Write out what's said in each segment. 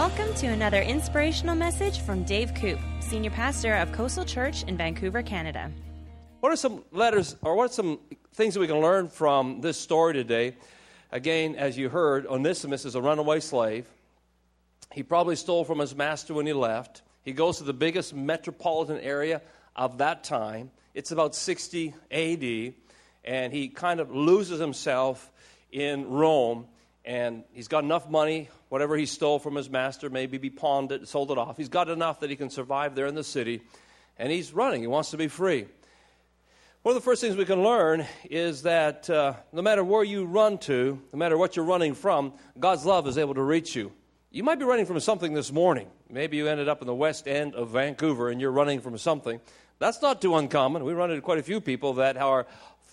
Welcome to another inspirational message from Dave Koop, Senior Pastor of Coastal Church in Vancouver, Canada. What are some letters, or what are some things that we can learn from this story today? Again, as you heard, Onesimus is a runaway slave. He probably stole from his master when he left. He goes to the biggest metropolitan area of that time. It's about 60 AD, and he kind of loses himself in Rome. And he's got enough money, whatever he stole from his master, maybe be pawned it, sold it off. He's got enough that he can survive there in the city, and he's running. He wants to be free. One of the first things we can learn is that uh, no matter where you run to, no matter what you're running from, God's love is able to reach you. You might be running from something this morning. Maybe you ended up in the west end of Vancouver and you're running from something. That's not too uncommon. We run into quite a few people that are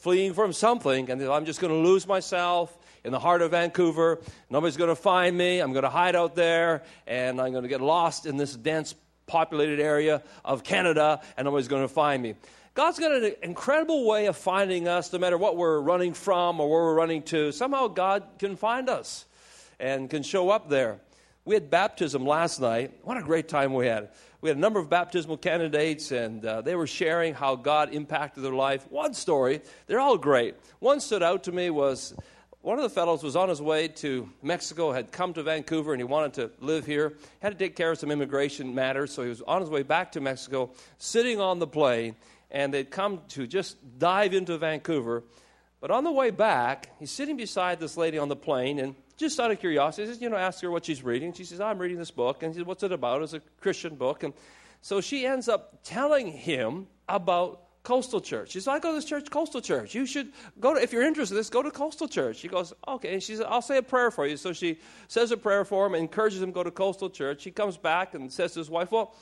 fleeing from something and I'm just going to lose myself in the heart of Vancouver. Nobody's going to find me. I'm going to hide out there and I'm going to get lost in this dense populated area of Canada and nobody's going to find me. God's got an incredible way of finding us no matter what we're running from or where we're running to. Somehow God can find us and can show up there. We had baptism last night. What a great time we had. We had a number of baptismal candidates, and uh, they were sharing how God impacted their life. One story, they're all great. One stood out to me was one of the fellows was on his way to Mexico, had come to Vancouver, and he wanted to live here. Had to take care of some immigration matters, so he was on his way back to Mexico, sitting on the plane, and they'd come to just dive into Vancouver. But on the way back, he's sitting beside this lady on the plane, and just out of curiosity, says, you know, ask her what she's reading. She says, I'm reading this book. And he says, what's it about? It's a Christian book. And so she ends up telling him about Coastal Church. She says, I go to this church, Coastal Church. You should go to, if you're interested in this, go to Coastal Church. He goes, okay. And she says, I'll say a prayer for you. So she says a prayer for him, encourages him to go to Coastal Church. He comes back and says to his wife, well,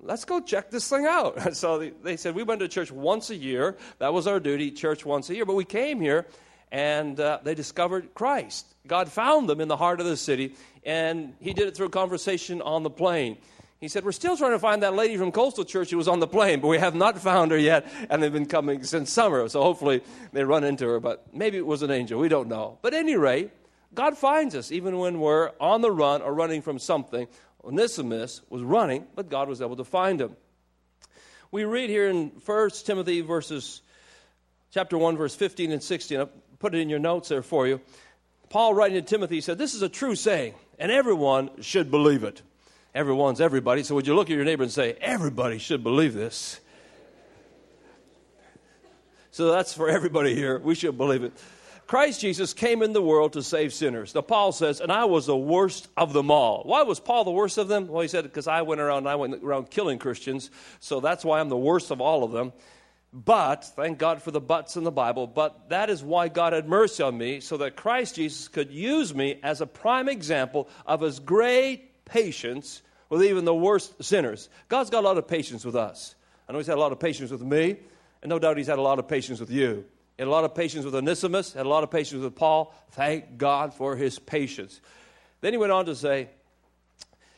let's go check this thing out. So they said, we went to church once a year. That was our duty, church once a year. But we came here and uh, they discovered Christ. God found them in the heart of the city, and He did it through a conversation on the plane. He said, We're still trying to find that lady from Coastal Church who was on the plane, but we have not found her yet, and they've been coming since summer. So hopefully they run into her, but maybe it was an angel. We don't know. But at any rate, God finds us even when we're on the run or running from something. Onesimus was running, but God was able to find him. We read here in 1 Timothy verses chapter 1 verse 15 and 16 put it in your notes there for you. Paul, writing to Timothy, said, This is a true saying, and everyone should believe it. Everyone's everybody. So would you look at your neighbor and say, Everybody should believe this? So that's for everybody here. We should believe it. Christ Jesus came in the world to save sinners. Now, Paul says, and I was the worst of them all. Why was Paul the worst of them? Well, he said, because I went around, I went around killing Christians, so that's why I'm the worst of all of them. But, thank God for the buts in the Bible, but that is why God had mercy on me, so that Christ Jesus could use me as a prime example of his great patience with even the worst sinners. God's got a lot of patience with us. I know he's had a lot of patience with me, and no doubt he's had a lot of patience with you. He had a lot of patience with Onesimus, had a lot of patience with Paul. Thank God for his patience. Then he went on to say,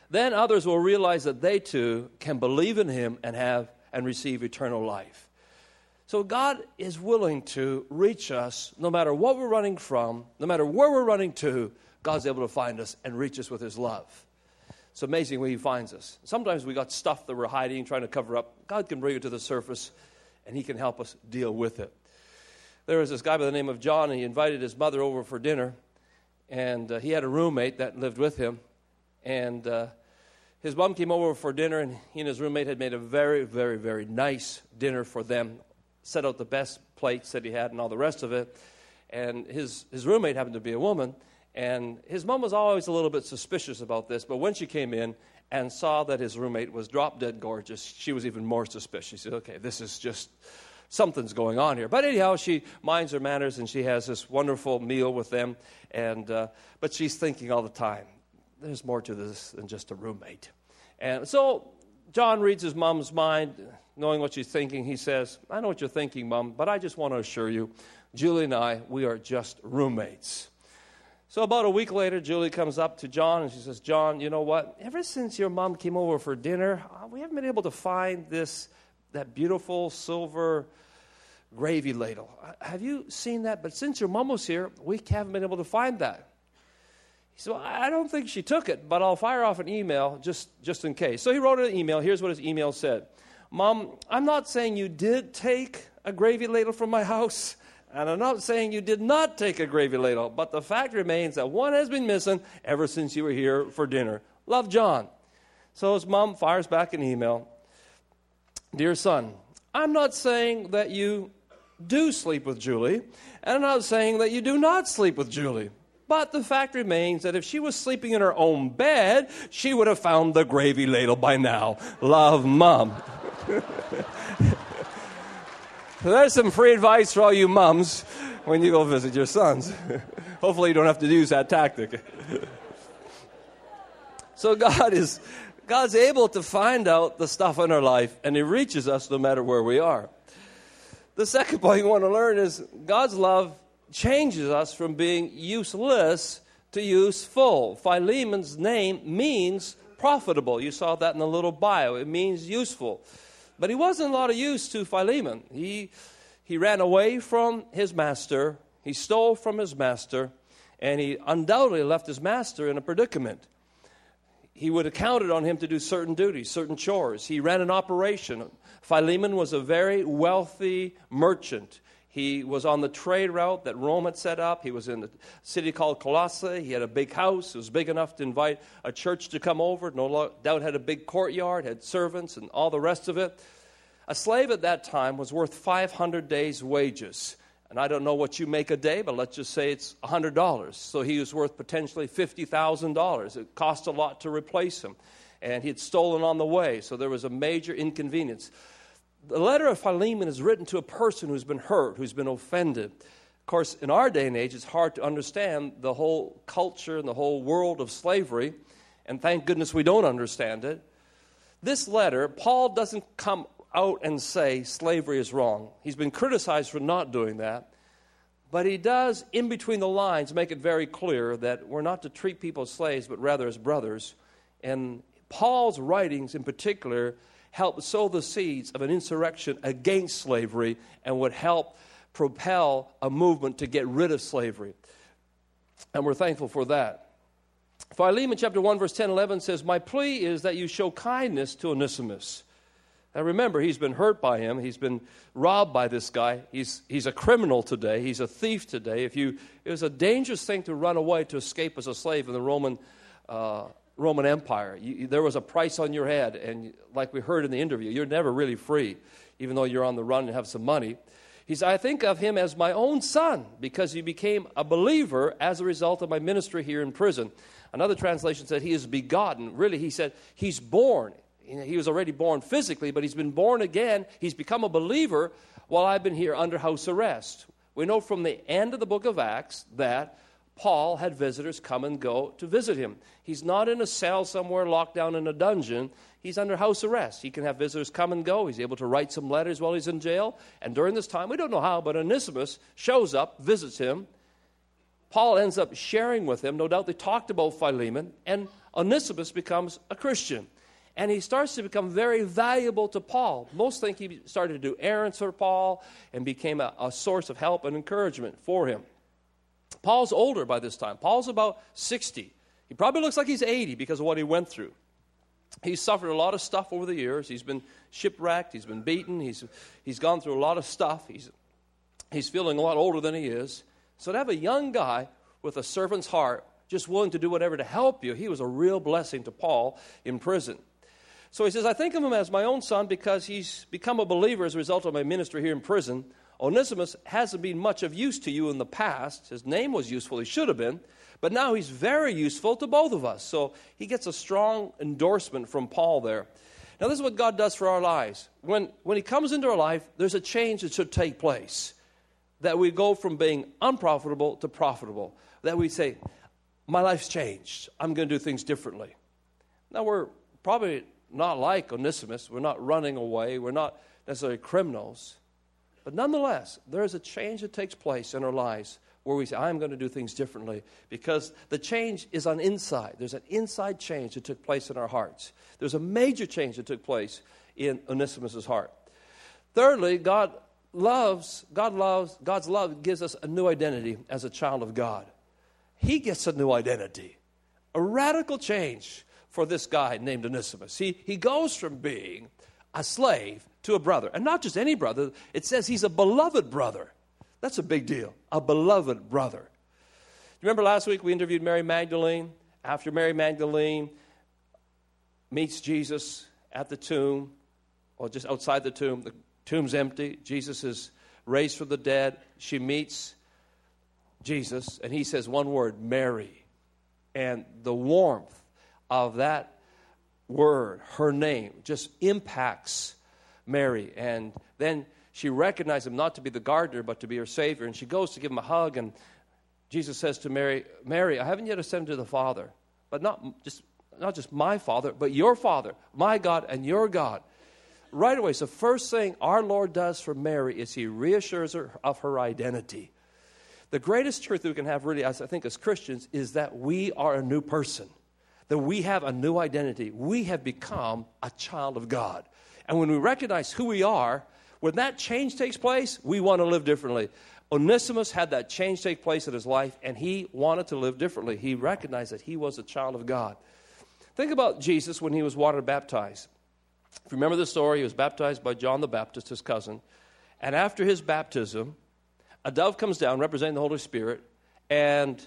Then others will realize that they too can believe in him and have and receive eternal life. So God is willing to reach us no matter what we're running from, no matter where we're running to, God's able to find us and reach us with his love. It's amazing where he finds us. Sometimes we got stuff that we're hiding, trying to cover up. God can bring it to the surface and he can help us deal with it. There was this guy by the name of John, and he invited his mother over for dinner. And uh, he had a roommate that lived with him. And uh, his mom came over for dinner, and he and his roommate had made a very, very, very nice dinner for them set out the best plates that he had and all the rest of it. And his, his roommate happened to be a woman. And his mom was always a little bit suspicious about this, but when she came in and saw that his roommate was drop dead gorgeous, she was even more suspicious. She said, okay, this is just something's going on here. But anyhow, she minds her manners and she has this wonderful meal with them. And, uh, but she's thinking all the time, there's more to this than just a roommate. And so John reads his mom's mind, knowing what she's thinking. He says, I know what you're thinking, Mom, but I just want to assure you, Julie and I, we are just roommates. So about a week later, Julie comes up to John and she says, John, you know what? Ever since your mom came over for dinner, uh, we haven't been able to find this, that beautiful silver gravy ladle. Uh, have you seen that? But since your mom was here, we haven't been able to find that. He said, well, I don't think she took it, but I'll fire off an email just, just in case. So he wrote an email. Here's what his email said Mom, I'm not saying you did take a gravy ladle from my house, and I'm not saying you did not take a gravy ladle, but the fact remains that one has been missing ever since you were here for dinner. Love, John. So his mom fires back an email Dear son, I'm not saying that you do sleep with Julie, and I'm not saying that you do not sleep with Julie. But the fact remains that if she was sleeping in her own bed, she would have found the gravy ladle by now. Love, Mom. There's some free advice for all you mums when you go visit your sons. Hopefully, you don't have to use that tactic. so, God is God's able to find out the stuff in our life, and He reaches us no matter where we are. The second point you want to learn is God's love changes us from being useless to useful. Philemon's name means profitable. You saw that in the little bio. It means useful. But he wasn't a lot of use to Philemon. He, he ran away from his master, he stole from his master, and he undoubtedly left his master in a predicament. He would have counted on him to do certain duties, certain chores. He ran an operation. Philemon was a very wealthy merchant. He was on the trade route that Rome had set up. He was in a city called Colossae. He had a big house. It was big enough to invite a church to come over. No doubt had a big courtyard, had servants, and all the rest of it. A slave at that time was worth 500 days' wages. And I don't know what you make a day, but let's just say it's $100. So he was worth potentially $50,000. It cost a lot to replace him. And he had stolen on the way, so there was a major inconvenience the letter of Philemon is written to a person who's been hurt, who's been offended. Of course, in our day and age, it's hard to understand the whole culture and the whole world of slavery, and thank goodness we don't understand it. This letter, Paul doesn't come out and say slavery is wrong. He's been criticized for not doing that. But he does, in between the lines, make it very clear that we're not to treat people as slaves, but rather as brothers. And Paul's writings, in particular, help sow the seeds of an insurrection against slavery and would help propel a movement to get rid of slavery. And we're thankful for that. Philemon chapter 1, verse 10 11 says, My plea is that you show kindness to Onesimus. Now remember, he's been hurt by him. He's been robbed by this guy. He's, he's a criminal today. He's a thief today. If you, it was a dangerous thing to run away to escape as a slave in the Roman uh, Roman Empire. You, there was a price on your head, and like we heard in the interview, you're never really free, even though you're on the run and have some money. He said, I think of him as my own son because he became a believer as a result of my ministry here in prison. Another translation said he is begotten. Really, he said he's born. He was already born physically, but he's been born again. He's become a believer while I've been here under house arrest. We know from the end of the book of Acts that Paul had visitors come and go to visit him. He's not in a cell somewhere locked down in a dungeon. He's under house arrest. He can have visitors come and go. He's able to write some letters while he's in jail. And during this time, we don't know how, but Onesimus shows up, visits him. Paul ends up sharing with him. No doubt they talked about Philemon, and Onesimus becomes a Christian. And he starts to become very valuable to Paul. Most think he started to do errands for Paul and became a, a source of help and encouragement for him. Paul's older by this time. Paul's about 60. He probably looks like he's 80 because of what he went through. He's suffered a lot of stuff over the years. He's been shipwrecked, he's been beaten, he's, he's gone through a lot of stuff. He's, he's feeling a lot older than he is. So to have a young guy with a servant's heart, just willing to do whatever to help you, he was a real blessing to Paul in prison. So he says, I think of him as my own son because he's become a believer as a result of my ministry here in prison. Onesimus hasn't been much of use to you in the past. His name was useful, he should have been, but now he's very useful to both of us. So he gets a strong endorsement from Paul there. Now, this is what God does for our lives. When, when he comes into our life, there's a change that should take place. That we go from being unprofitable to profitable. That we say, My life's changed. I'm going to do things differently. Now, we're probably not like Onesimus. We're not running away. We're not necessarily criminals. But nonetheless, there is a change that takes place in our lives where we say, I'm going to do things differently because the change is on inside. There's an inside change that took place in our hearts. There's a major change that took place in Onesimus' heart. Thirdly, God loves, God loves, God's love gives us a new identity as a child of God. He gets a new identity. A radical change for this guy named Onesimus. He, he goes from being a slave to a brother. And not just any brother, it says he's a beloved brother. That's a big deal. A beloved brother. Remember last week we interviewed Mary Magdalene? After Mary Magdalene meets Jesus at the tomb, or just outside the tomb, the tomb's empty. Jesus is raised from the dead. She meets Jesus, and he says one word, Mary. And the warmth of that word, her name, just impacts Mary. And then she recognized him not to be the gardener, but to be her Savior. And she goes to give him a hug, and Jesus says to Mary, Mary, I haven't yet ascended to the Father, but not just, not just my Father, but your Father, my God and your God. Right away, so first thing our Lord does for Mary is he reassures her of her identity. The greatest truth we can have, really, as I think, as Christians, is that we are a new person, that we have a new identity. We have become a child of God. And when we recognize who we are, when that change takes place, we want to live differently. Onesimus had that change take place in his life, and he wanted to live differently. He recognized that he was a child of God. Think about Jesus when he was water baptized. If you remember the story, he was baptized by John the Baptist, his cousin. And after his baptism, a dove comes down representing the Holy Spirit, and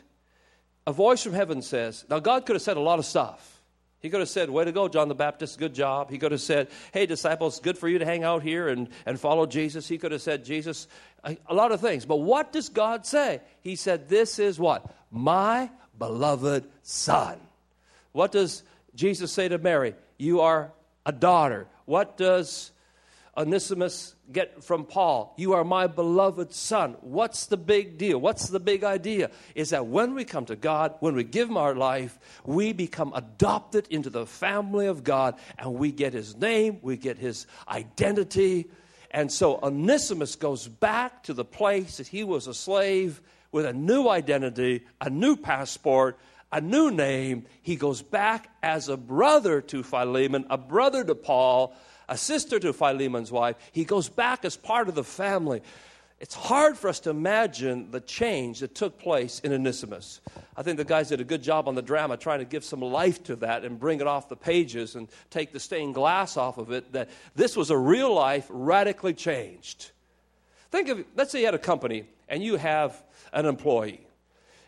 a voice from heaven says, Now, God could have said a lot of stuff. He could have said, Way to go, John the Baptist, good job. He could have said, Hey, disciples, good for you to hang out here and, and follow Jesus. He could have said, Jesus, a, lot of things. But what does God say? He said, This is what? My beloved Son. What does Jesus say to Mary? You are a daughter. What does Onesimus get from Paul? You are my beloved son. What's the big deal? What's the big idea? Is that when we come to God, when we give Him our life, we become adopted into the family of God and we get His name, we get His identity. And so Onesimus goes back to the place that he was a slave with a new identity, a new passport, a new name. He goes back as a brother to Philemon, a brother to Paul a sister to Philemon's wife. He goes back as part of the family. It's hard for us to imagine the change that took place in Onesimus. I think the guys did a good job on the drama trying to give some life to that and bring it off the pages and take the stained glass off of it. That this was a real life radically changed. Think of, let's say you had a company and you have an employee.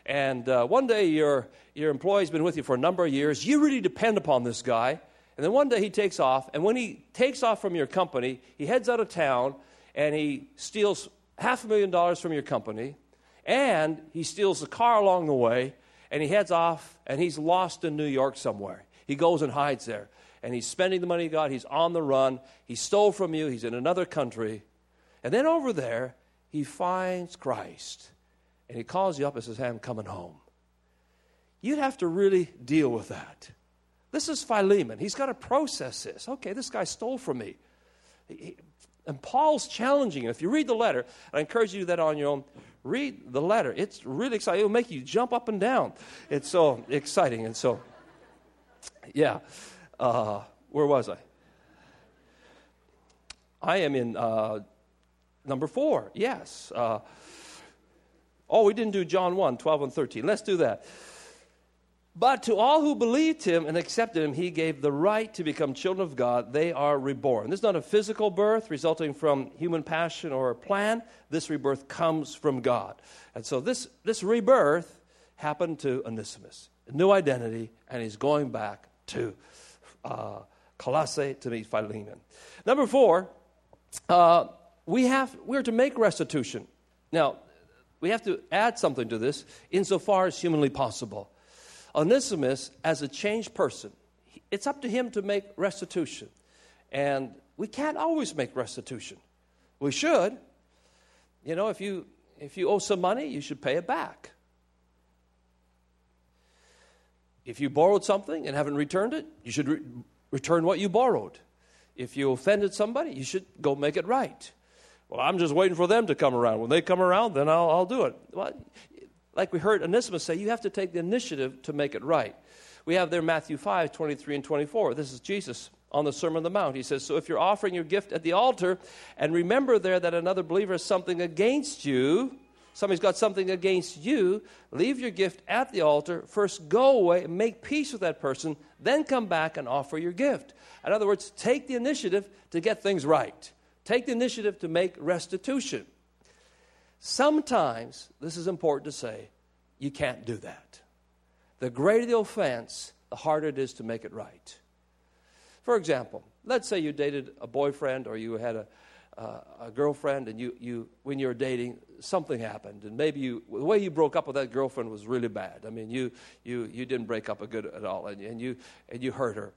And uh, one day your, your employee's been with you for a number of years. You really depend upon this guy. And then one day he takes off, and when he takes off from your company, he heads out of town and he steals half a million dollars from your company, and he steals a car along the way, and he heads off and he's lost in New York somewhere. He goes and hides there, and he's spending the money he got, he's on the run, he stole from you, he's in another country. And then over there, he finds Christ, and he calls you up and says, Hey, I'm coming home. You'd have to really deal with that. This is Philemon. He's got to process this. Okay, this guy stole from me. He, and Paul's challenging him. If you read the letter, I encourage you to do that on your own. Read the letter. It's really exciting. It'll make you jump up and down. It's so exciting. And so, yeah. Uh, where was I? I am in uh, number four. Yes. Uh, oh, we didn't do John 1, 12 and 13. Let's do that. But to all who believed him and accepted him, he gave the right to become children of God. They are reborn. This is not a physical birth resulting from human passion or plan. This rebirth comes from God. And so this, this rebirth happened to Onesimus. A new identity, and he's going back to uh, Colossae to meet Philemon. Number four, uh, we have, we're to make restitution. Now, we have to add something to this insofar as humanly possible. Onesimus, as a changed person, it's up to him to make restitution. And we can't always make restitution. We should. You know, if you, if you owe some money, you should pay it back. If you borrowed something and haven't returned it, you should re- return what you borrowed. If you offended somebody, you should go make it right. Well, I'm just waiting for them to come around. When they come around, then I'll, I'll do it. Well, like we heard Onesimus say, you have to take the initiative to make it right. We have there Matthew 5, 23 and 24. This is Jesus on the Sermon on the Mount. He says, So if you're offering your gift at the altar, and remember there that another believer has something against you, somebody's got something against you, leave your gift at the altar, first go away, and make peace with that person, then come back and offer your gift. In other words, take the initiative to get things right. Take the initiative to make restitution. Sometimes, this is important to say, you can't do that. The greater the offense, the harder it is to make it right. For example, let's say you dated a boyfriend or you had a, uh, a girlfriend and you, you, when you were dating, something happened. And maybe you, the way you broke up with that girlfriend was really bad. I mean, you, you, you didn't break up a good at all and, and, you, and you hurt her.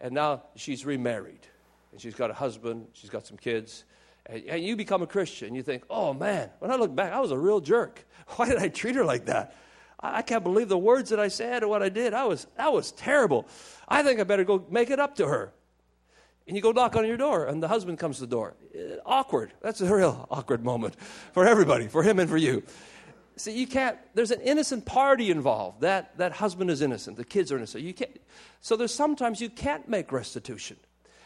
And now she's remarried and she's got a husband, she's got some kids. And, you become a Christian. You think, oh man, when I look back, I was a real jerk. Why did I treat her like that? I, I can't believe the words that I said or what I did. I was, that was terrible. I think I better go make it up to her. And you go knock on your door, and the husband comes to the door. Uh, awkward. That's a real awkward moment for everybody, for him and for you. See, you can't, there's an innocent party involved. That, that husband is innocent, the kids are innocent. You can't, so there's sometimes you can't make restitution.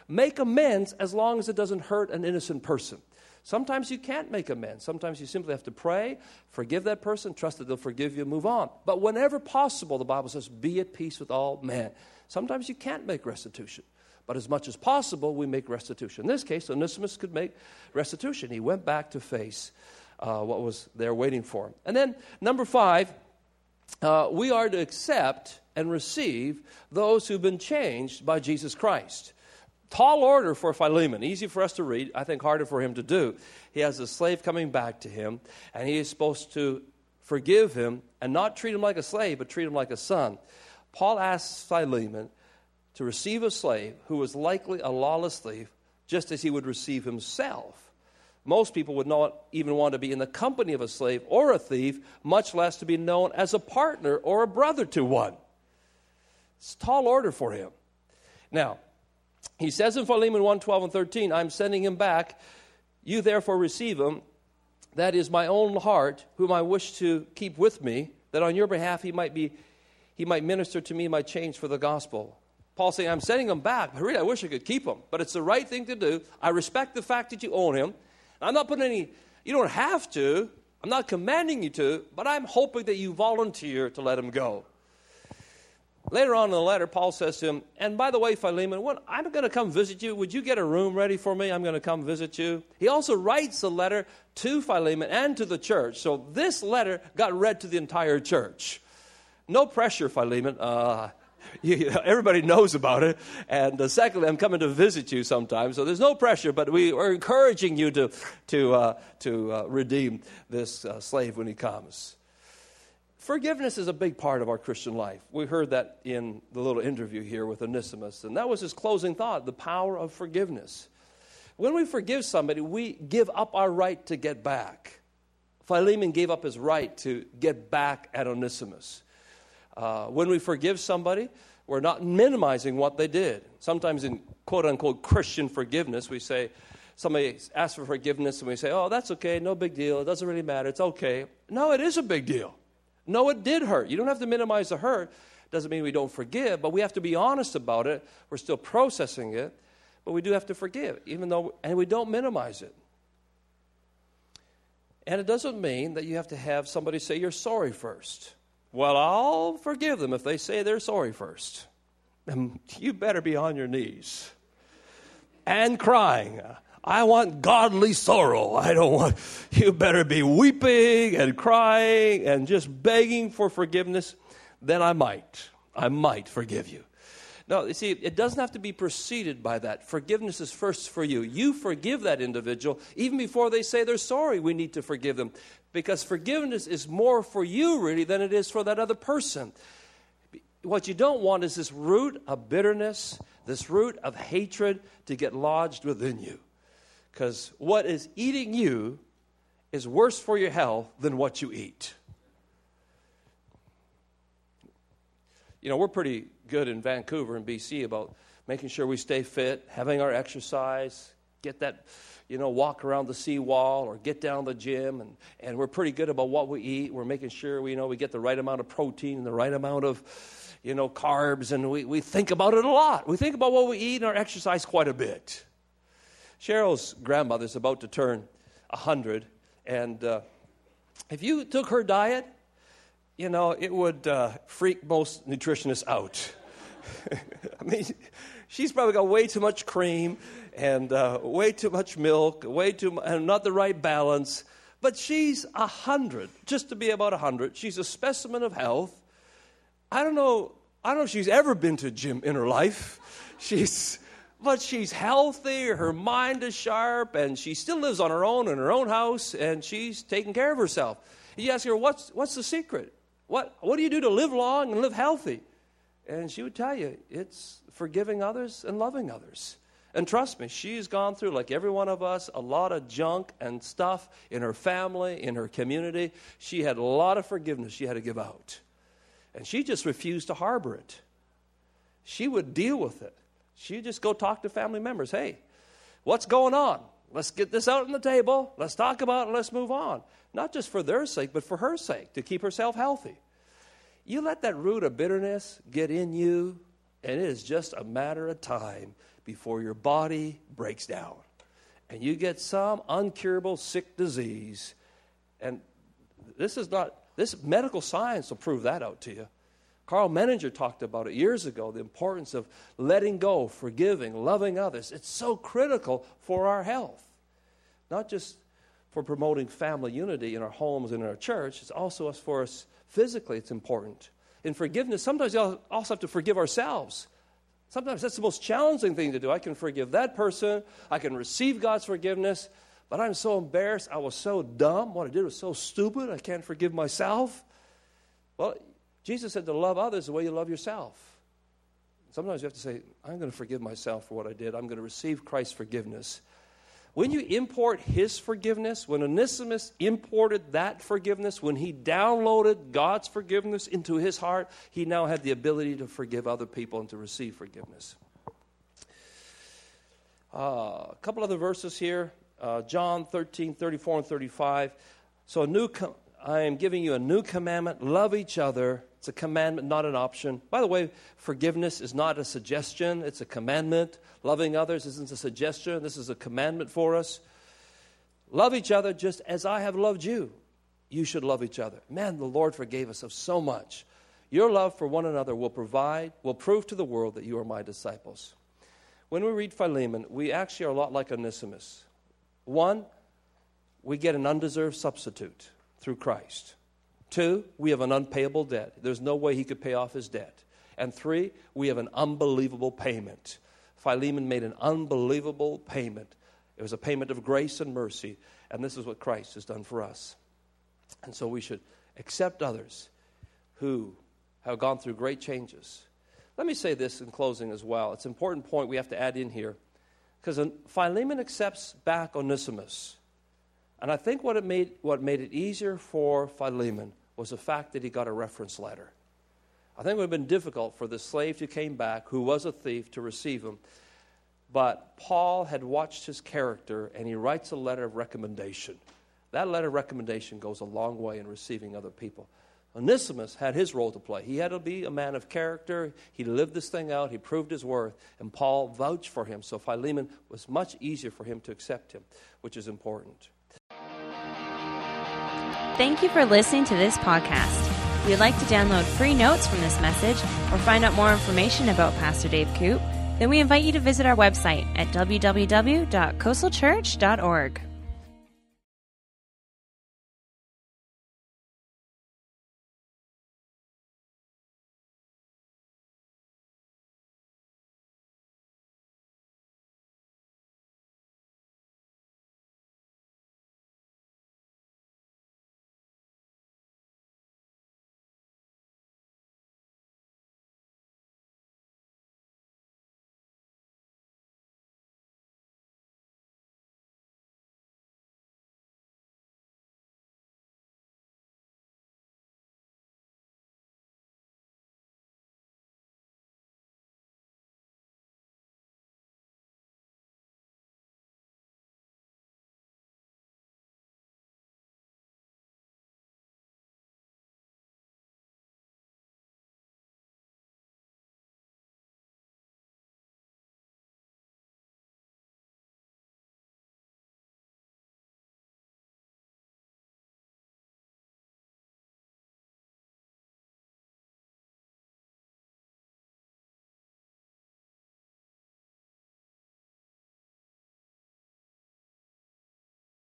Make amends as long as it doesn't hurt an innocent person. Sometimes you can't make amends. Sometimes you simply have to pray, forgive that person, trust that they'll forgive you, move on. But whenever possible, the Bible says, be at peace with all men. Sometimes you can't make restitution. But as much as possible, we make restitution. In this case, Onesimus could make restitution. He went back to face uh, what was there waiting for him. And then, number five, uh, we are to accept and receive those who've been changed by Jesus Christ. Tall order for Philemon, easy for us to read, I think harder for him to do. He has a slave coming back to him, and he is supposed to forgive him and not treat him like a slave, but treat him like a son. Paul asks Philemon to receive a slave who was likely a lawless thief, just as he would receive himself. Most people would not even want to be in the company of a slave or a thief, much less to be known as a partner or a brother to one. It's a tall order for him. Now, he says in Philemon 1 12 and 13, I'm sending him back. You therefore receive him. That is my own heart, whom I wish to keep with me, that on your behalf he might be he might minister to me my change for the gospel. Paul saying, I'm sending him back, but really I wish I could keep him. But it's the right thing to do. I respect the fact that you own him. I'm not putting any, you don't have to. I'm not commanding you to, but I'm hoping that you volunteer to let him go. Later on in the letter, Paul says to him, And by the way, Philemon, when I'm going to come visit you, would you get a room ready for me? I'm going to come visit you. He also writes a letter to Philemon and to the church. So this letter got read to the entire church. No pressure, Philemon. Uh, you, everybody knows about it. And uh, secondly, I'm coming to visit you sometime, so there's no pressure, but we are encouraging you to, to, uh, to uh, redeem this uh, slave when he comes. Forgiveness is a big part of our Christian life. We heard that in the little interview here with Onesimus, and that was his closing thought the power of forgiveness. When we forgive somebody, we give up our right to get back. Philemon gave up his right to get back at Onesimus. Uh, when we forgive somebody, we're not minimizing what they did. Sometimes in quote unquote Christian forgiveness, we say, somebody asks for forgiveness and we say, oh, that's okay, no big deal, it doesn't really matter, it's okay. No, it is a big deal. No, it did hurt. You don't have to minimize the hurt. Doesn't mean we don't forgive, but we have to be honest about it. We're still processing it, but we do have to forgive, even though, and we don't minimize it. And it doesn't mean that you have to have somebody say you're sorry first. Well, I'll forgive them if they say they're sorry first. And you better be on your knees and crying. I want godly sorrow. I don't want, you better be weeping and crying and just begging for forgiveness. Then I might, I might forgive you. No, you see, it doesn't have to be preceded by that. Forgiveness is first for you. You forgive that individual. Even before they say they're sorry, we need to forgive them. Because forgiveness is more for you, really, than it is for that other person. What you don't want is this root of bitterness, this root of hatred to get lodged within you. Because what is eating you is worse for your health than what you eat. You know, we're pretty good in Vancouver and BC about making sure we stay fit, having our exercise, get that, you know, walk around the seawall or get down the gym. And, and we're pretty good about what we eat. We're making sure we you know we get the right amount of protein and the right amount of, you know, carbs. And we, we think about it a lot. We think about what we eat and our exercise quite a bit. Cheryl's grandmother's about to turn 100, and uh, if you took her diet, you know, it would uh, freak most nutritionists out. I mean, she's probably got way too much cream and uh, way too much milk, way too and not the right balance. But she's a hundred, just to be about a hundred. She's a specimen of health. I don't know. I don't know if she's ever been to a gym in her life. She's, but she's healthy. Her mind is sharp, and she still lives on her own in her own house, and she's taking care of herself. You ask her, "What's what's the secret? What what do you do to live long and live healthy?" And she would tell you, it's forgiving others and loving others. And trust me, she's gone through, like every one of us, a lot of junk and stuff in her family, in her community. She had a lot of forgiveness she had to give out. And she just refused to harbor it. She would deal with it. She'd just go talk to family members. Hey, what's going on? Let's get this out on the table. Let's talk about it. Let's move on. Not just for their sake, but for her sake, to keep herself healthy. You let that root of bitterness get in you, and it is just a matter of time before your body breaks down and you get some uncurable sick disease. And this is not, this medical science will prove that out to you. Karl Menninger talked about it years ago the importance of letting go, forgiving, loving others. It's so critical for our health. Not just for promoting family unity in our homes and in our church, it's also for us physically, it's important. In forgiveness, sometimes we also have to forgive ourselves. Sometimes that's the most challenging thing to do. I can forgive that person, I can receive God's forgiveness, but I'm so embarrassed. I was so dumb. What I did was so stupid. I can't forgive myself. Well, Jesus said to love others the way you love yourself. Sometimes you have to say, I'm going to forgive myself for what I did. I'm going to receive Christ's forgiveness. When you import his forgiveness, when Onesimus imported that forgiveness, when he downloaded God's forgiveness into his heart, he now had the ability to forgive other people and to receive forgiveness. Uh, a couple other verses here uh, John 13, 34, and 35. So, a new com- I am giving you a new commandment love each other it's a commandment, not an option. By the way, forgiveness is not a suggestion, it's a commandment. Loving others isn't a suggestion, this is a commandment for us. Love each other just as I have loved you. You should love each other. Man, the Lord forgave us of so much. Your love for one another will provide, will prove to the world that you are my disciples. When we read Philemon, we actually are a lot like Onesimus. One, we get an undeserved substitute through Christ. Two, we have an unpayable debt. There's no way he could pay off his debt. And three, we have an unbelievable payment. Philemon made an unbelievable payment. It was a payment of grace and mercy, and this is what Christ has done for us. And so we should accept others who have gone through great changes. Let me say this in closing as well. It's an important point we have to add in here. Because Philemon accepts back Onesimus. And I think what, it made, what made it easier for Philemon was the fact that he got a reference letter. I think it would have been difficult for the slave who came back, who was a thief, to receive him. But Paul had watched his character and he writes a letter of recommendation. That letter of recommendation goes a long way in receiving other people. Onesimus had his role to play. He had to be a man of character. He lived this thing out. He proved his worth. And Paul vouched for him. So Philemon was much easier for him to accept him, which is important. Thank you for listening to this podcast. If you'd like to download free notes from this message or find out more information about Pastor Dave Koop, then we invite you to visit our website at www.coastalchurch.org.